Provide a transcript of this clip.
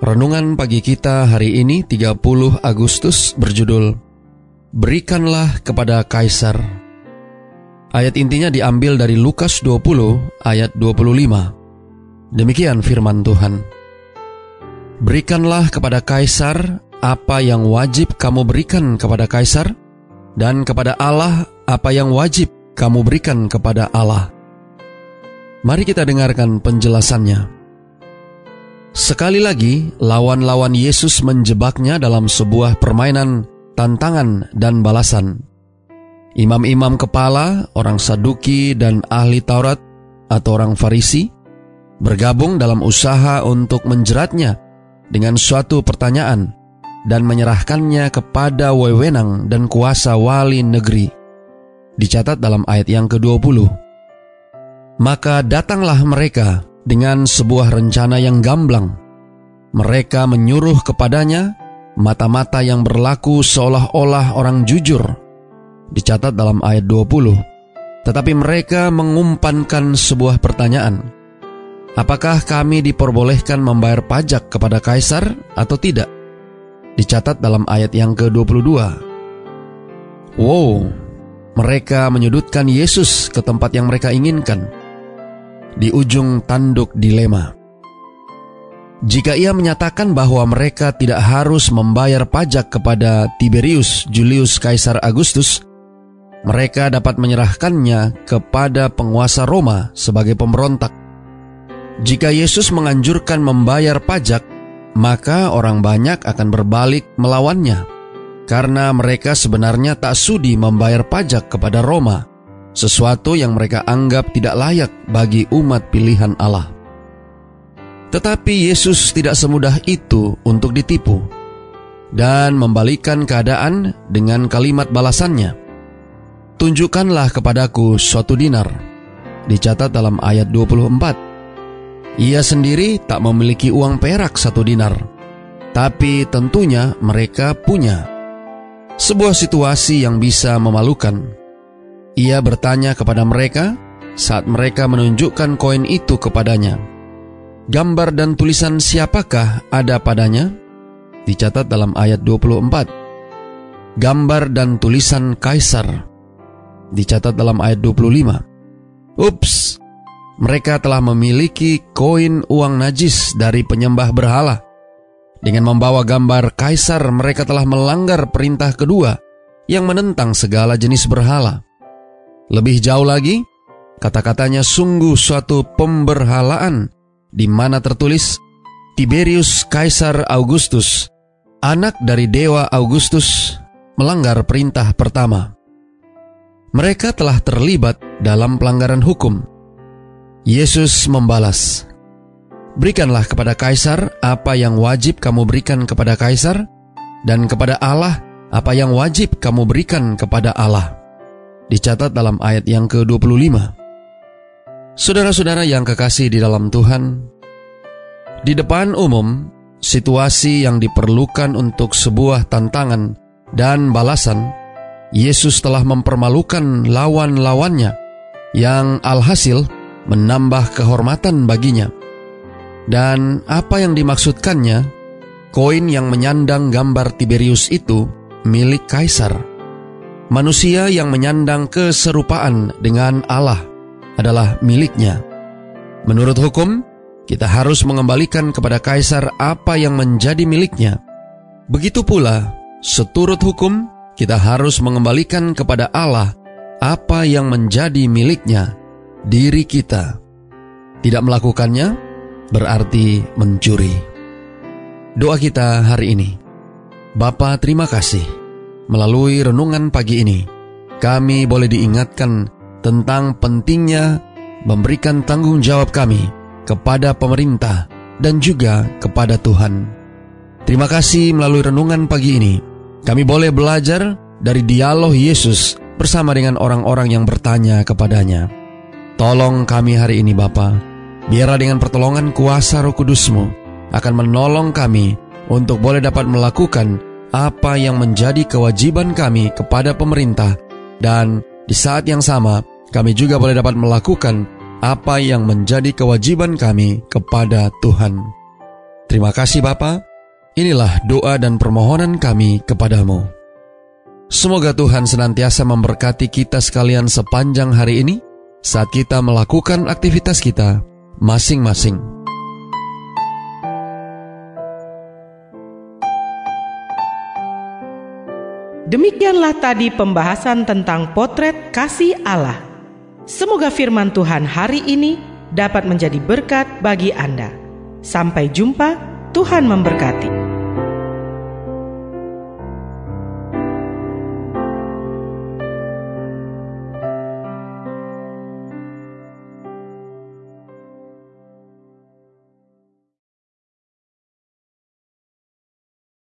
Renungan pagi kita hari ini 30 Agustus berjudul Berikanlah kepada Kaisar. Ayat intinya diambil dari Lukas 20 ayat 25. Demikian firman Tuhan. Berikanlah kepada Kaisar apa yang wajib kamu berikan kepada Kaisar dan kepada Allah apa yang wajib kamu berikan kepada Allah. Mari kita dengarkan penjelasannya. Sekali lagi, lawan-lawan Yesus menjebaknya dalam sebuah permainan tantangan dan balasan. Imam-imam kepala, orang Saduki, dan ahli Taurat atau orang Farisi bergabung dalam usaha untuk menjeratnya dengan suatu pertanyaan dan menyerahkannya kepada wewenang dan kuasa wali negeri. Dicatat dalam ayat yang ke-20. Maka datanglah mereka dengan sebuah rencana yang gamblang. Mereka menyuruh kepadanya mata-mata yang berlaku seolah-olah orang jujur. Dicatat dalam ayat 20. Tetapi mereka mengumpankan sebuah pertanyaan. Apakah kami diperbolehkan membayar pajak kepada kaisar atau tidak? Dicatat dalam ayat yang ke-22. Wow, mereka menyudutkan Yesus ke tempat yang mereka inginkan di ujung tanduk dilema. Jika ia menyatakan bahwa mereka tidak harus membayar pajak kepada Tiberius Julius Kaisar Agustus, mereka dapat menyerahkannya kepada penguasa Roma sebagai pemberontak. Jika Yesus menganjurkan membayar pajak, maka orang banyak akan berbalik melawannya, karena mereka sebenarnya tak sudi membayar pajak kepada Roma sesuatu yang mereka anggap tidak layak bagi umat pilihan Allah. Tetapi Yesus tidak semudah itu untuk ditipu dan membalikan keadaan dengan kalimat balasannya. Tunjukkanlah kepadaku suatu dinar. Dicatat dalam ayat 24. Ia sendiri tak memiliki uang perak satu dinar, tapi tentunya mereka punya. Sebuah situasi yang bisa memalukan ia bertanya kepada mereka saat mereka menunjukkan koin itu kepadanya. Gambar dan tulisan siapakah ada padanya? Dicatat dalam ayat 24. Gambar dan tulisan kaisar. Dicatat dalam ayat 25. Ups, mereka telah memiliki koin uang najis dari penyembah berhala. Dengan membawa gambar kaisar, mereka telah melanggar perintah kedua yang menentang segala jenis berhala. Lebih jauh lagi, kata-katanya sungguh suatu pemberhalaan di mana tertulis Tiberius Kaisar Augustus, anak dari dewa Augustus, melanggar perintah pertama. Mereka telah terlibat dalam pelanggaran hukum. Yesus membalas, Berikanlah kepada Kaisar apa yang wajib kamu berikan kepada Kaisar, dan kepada Allah apa yang wajib kamu berikan kepada Allah dicatat dalam ayat yang ke-25. Saudara-saudara yang kekasih di dalam Tuhan, di depan umum, situasi yang diperlukan untuk sebuah tantangan dan balasan, Yesus telah mempermalukan lawan-lawannya yang alhasil menambah kehormatan baginya. Dan apa yang dimaksudkannya, koin yang menyandang gambar Tiberius itu milik kaisar. Manusia yang menyandang keserupaan dengan Allah adalah miliknya. Menurut hukum, kita harus mengembalikan kepada kaisar apa yang menjadi miliknya. Begitu pula, seturut hukum, kita harus mengembalikan kepada Allah apa yang menjadi miliknya, diri kita. Tidak melakukannya berarti mencuri. Doa kita hari ini. Bapa, terima kasih Melalui renungan pagi ini, kami boleh diingatkan tentang pentingnya memberikan tanggung jawab kami kepada pemerintah dan juga kepada Tuhan. Terima kasih melalui renungan pagi ini. Kami boleh belajar dari dialog Yesus bersama dengan orang-orang yang bertanya kepadanya. Tolong kami hari ini Bapa, biarlah dengan pertolongan kuasa roh kudusmu akan menolong kami untuk boleh dapat melakukan apa yang menjadi kewajiban kami kepada pemerintah dan di saat yang sama kami juga boleh dapat melakukan apa yang menjadi kewajiban kami kepada Tuhan. Terima kasih Bapa. Inilah doa dan permohonan kami kepadamu. Semoga Tuhan senantiasa memberkati kita sekalian sepanjang hari ini saat kita melakukan aktivitas kita masing-masing. Demikianlah tadi pembahasan tentang potret kasih Allah. Semoga firman Tuhan hari ini dapat menjadi berkat bagi Anda. Sampai jumpa, Tuhan memberkati.